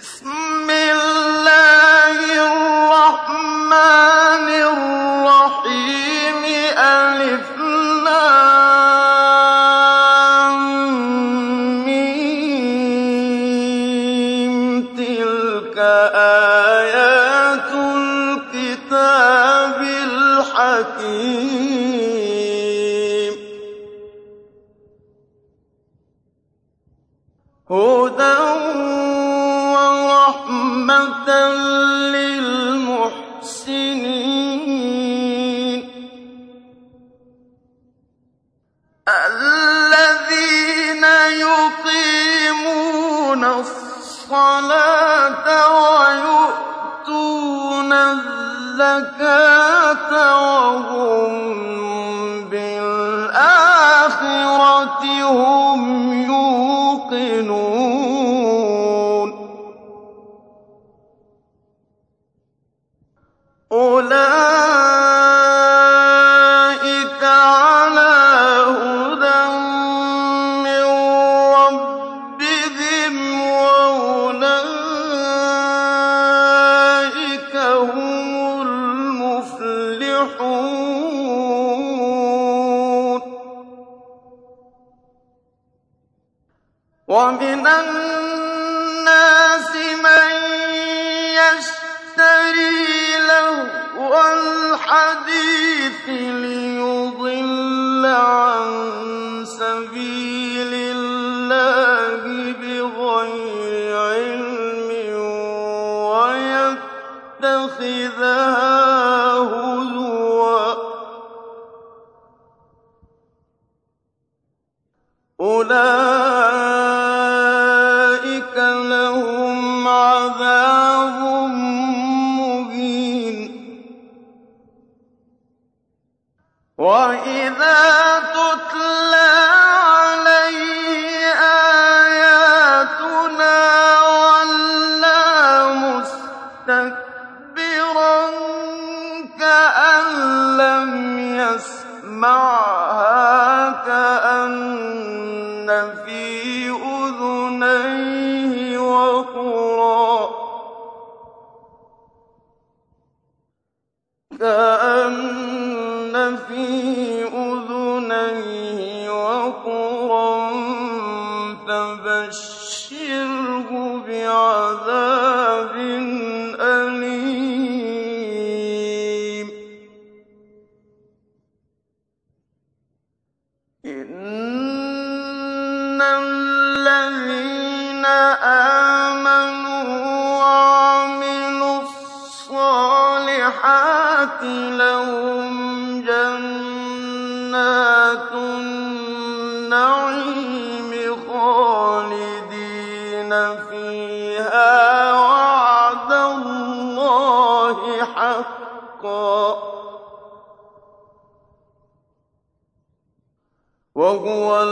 Christmas. الزَّكَاةَ وَهُوَ ومن الناس من يشتري له الحديث وإذا عَذَابٍ أَلِيمٍ. إِنَّ الَّذِينَ آمَنُوا وَعَمِلُوا الصَّالِحَاتِ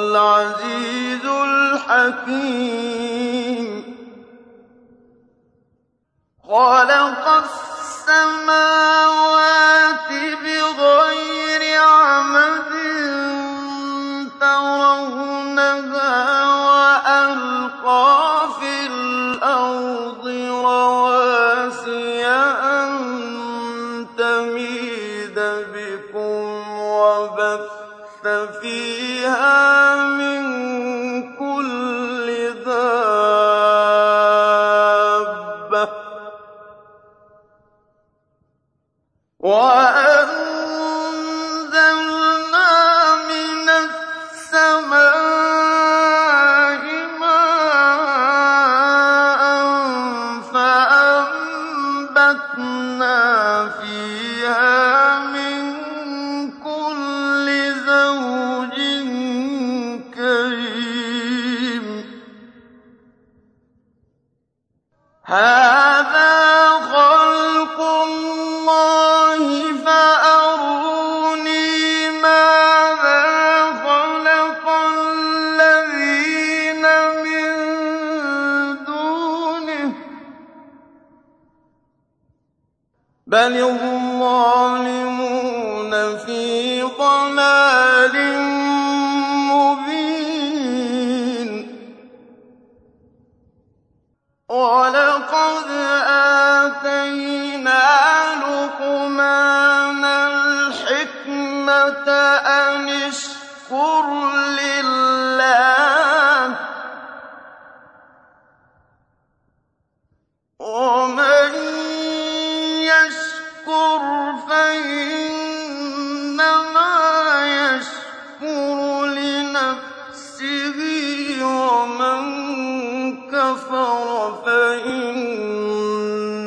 العزيز الحكيم. خلق السماوات بغير عمد ترونها وألقى في الأرض رواسي أن تميد بكم وبث فيها وأ الظالمون في ضلال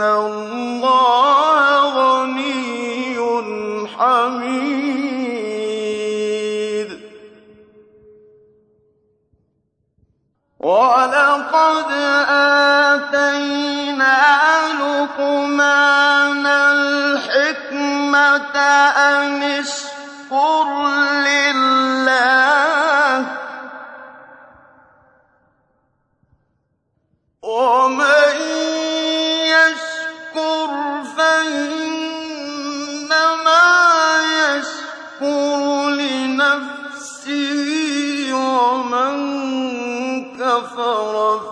اللَّهَ غَنِيٌّ حَمِيدٌ وَلَقَدْ آتَيْنَا لُقْمَانَ الْحِكْمَةَ أَنِ اشْكُرْ لِلَّهِ ۚ كَفَرَ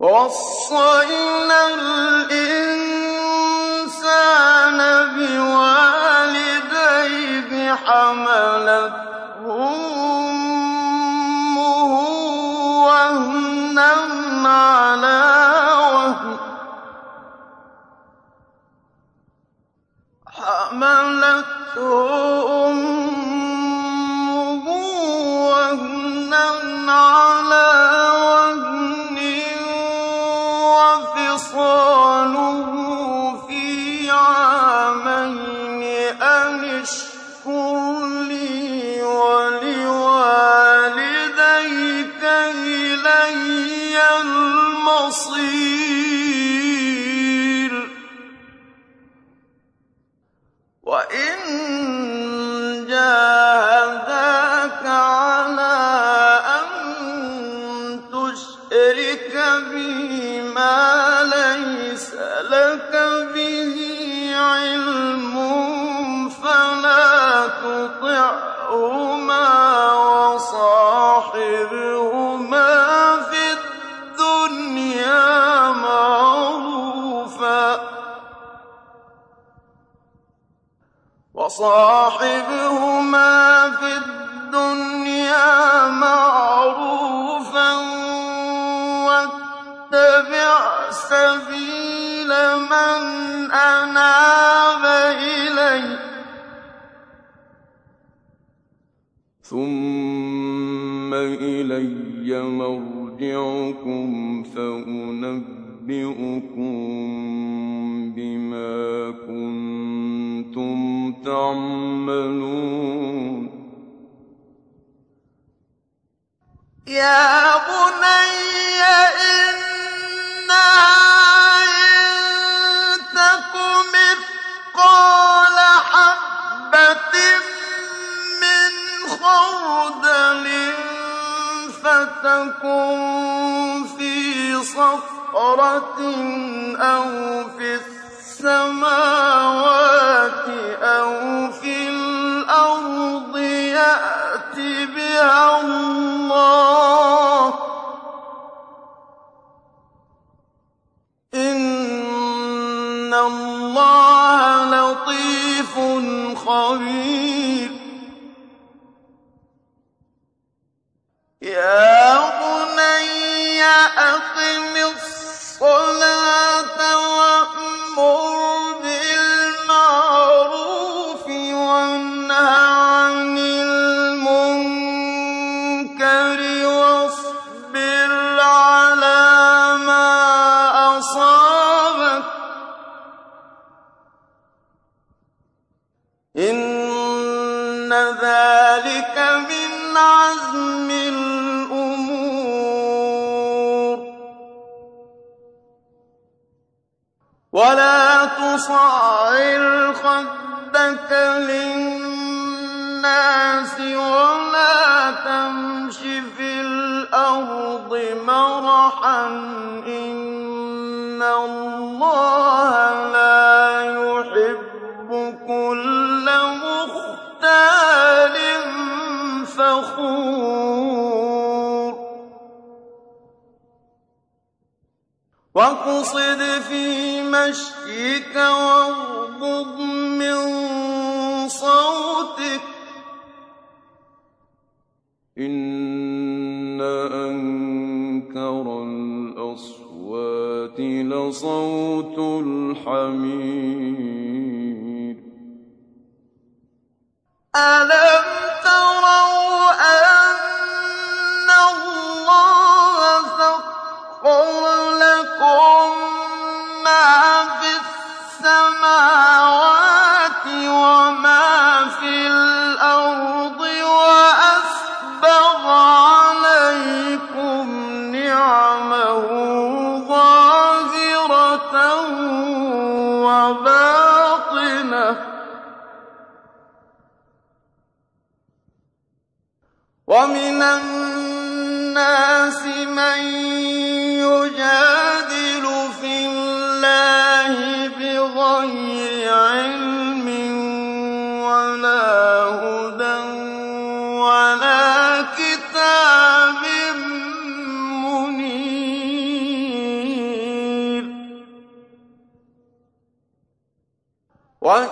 وَوَصَّيْنَا الْإِنسَانَ بِوَالِدَيْهِ حَمَلَتْهُ مَعْرُوفًا وَاتَّبِعْ سَبِيلَ مَنْ أَنَابَ إِلَيَّ ۚ ثُمَّ إِلَيَّ مَرْجِعُكُمْ فَأُنَبِّئُكُم كُنتُمْ تَعْمَلُونَ يَا بُنَيَّ إِنَّهَا إِن تَكُ مِثْقَالَ حَبَّةٍ مِّنْ خَرْدَلٍ فَتَكُن فِي صَخْرَةٍ أَوْ فِي السَّمَاوَاتِ أَوْ فِي الْأَرْضِ يَأْتِ بِهَا اللَّهُ ۚ إِنَّ اللَّهَ لَطِيفٌ خَبِيرٌ يَا بُنَيَّ أَقِمِ الصَّلَاةَ الْأَرْضِ مَرَحًا ۖ إِنَّ اللَّهَ لَا يُحِبُّ كُلَّ مُخْتَالٍ فَخُورٍ. وَاقْصِدْ فِي مَشْيِكَ وَاغْضُضْ لَصَوْتُ الْحَمِيرِ. أَلَمْ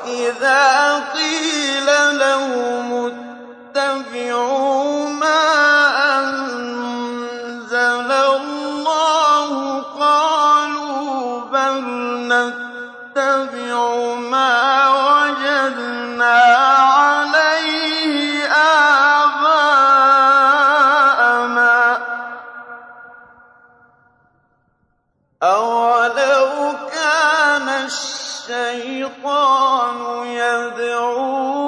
وَإِذَا قِيلَ لَهُمُ اتَّبِعُوا مَا أَنزَلَ اللَّهُ قَالُوا بَلْ نَتَّبِعُ مَا وَجَدْنَا عَلَيْهِ آبَاءَنَا ۚ. أَوَلَوْ كَانَ الشَّيْطَانُ يَدْعُوهُمْ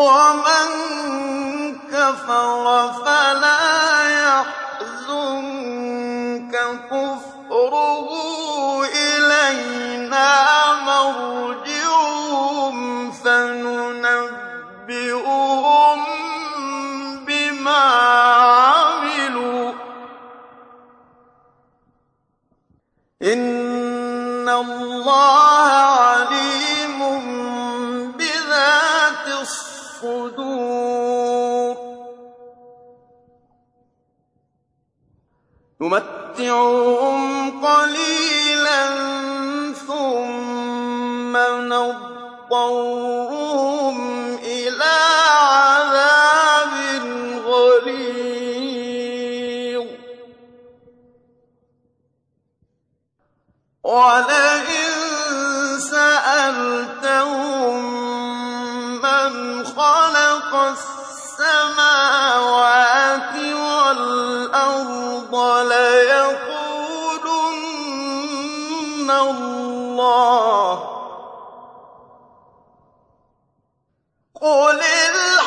وَمَن كَفَرَ فَلَا يَحْزُنكَ كُفْرُهُ ۚ نُمَتِّعُهُمْ قَلِيلًا ثُمَّ نَضْطَرُّهُمْ إِلَىٰ عَذَابٍ غَلِيظٍ.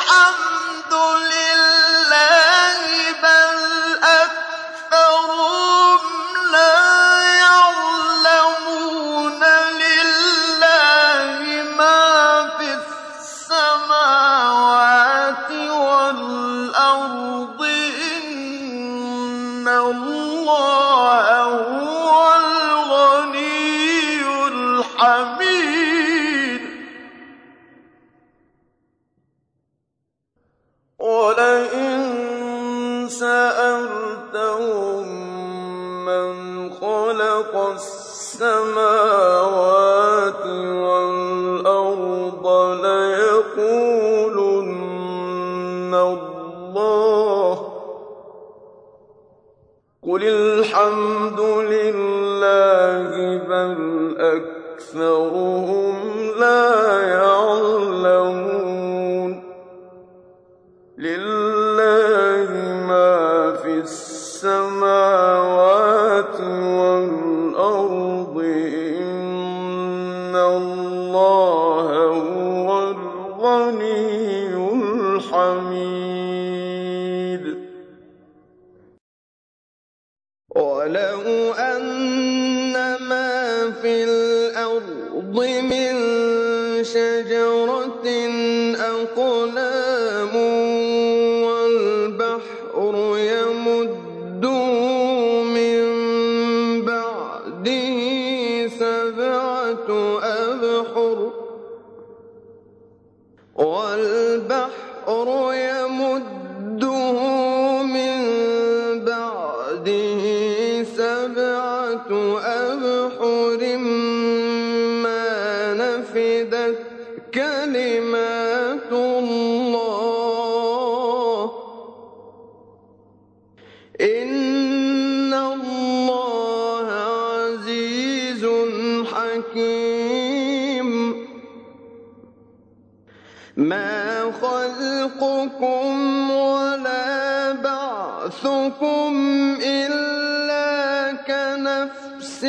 الْحَمْدُ لِلَّهِ ۚ في الأرض من شجرة أقلام إِنَّ اللَّهَ عَزِيزٌ حَكِيمٌ. ما خلقكم ولا بعثكم إلا كنفس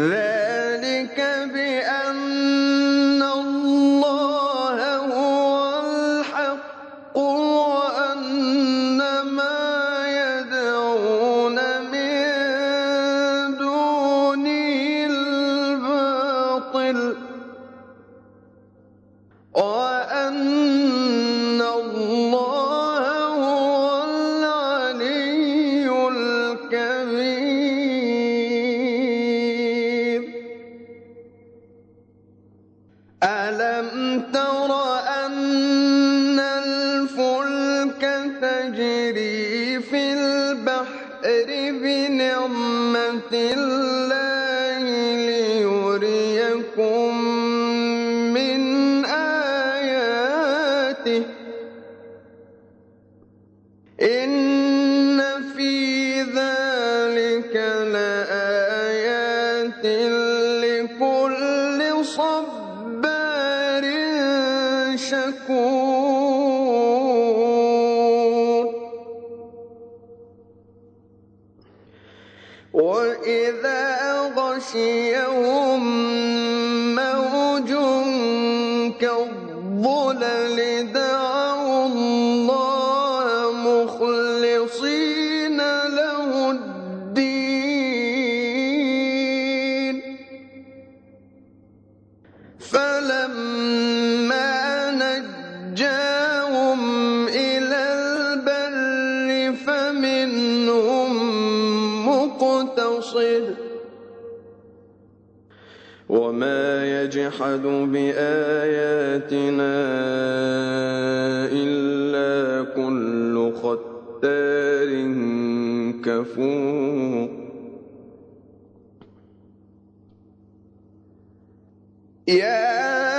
Let ألم تر أن الفلك تجري في البحر بنعمة وإذا غشيهم موج كالظلل دعوا يجحد بآياتنا إلا كل ختار كفور. يا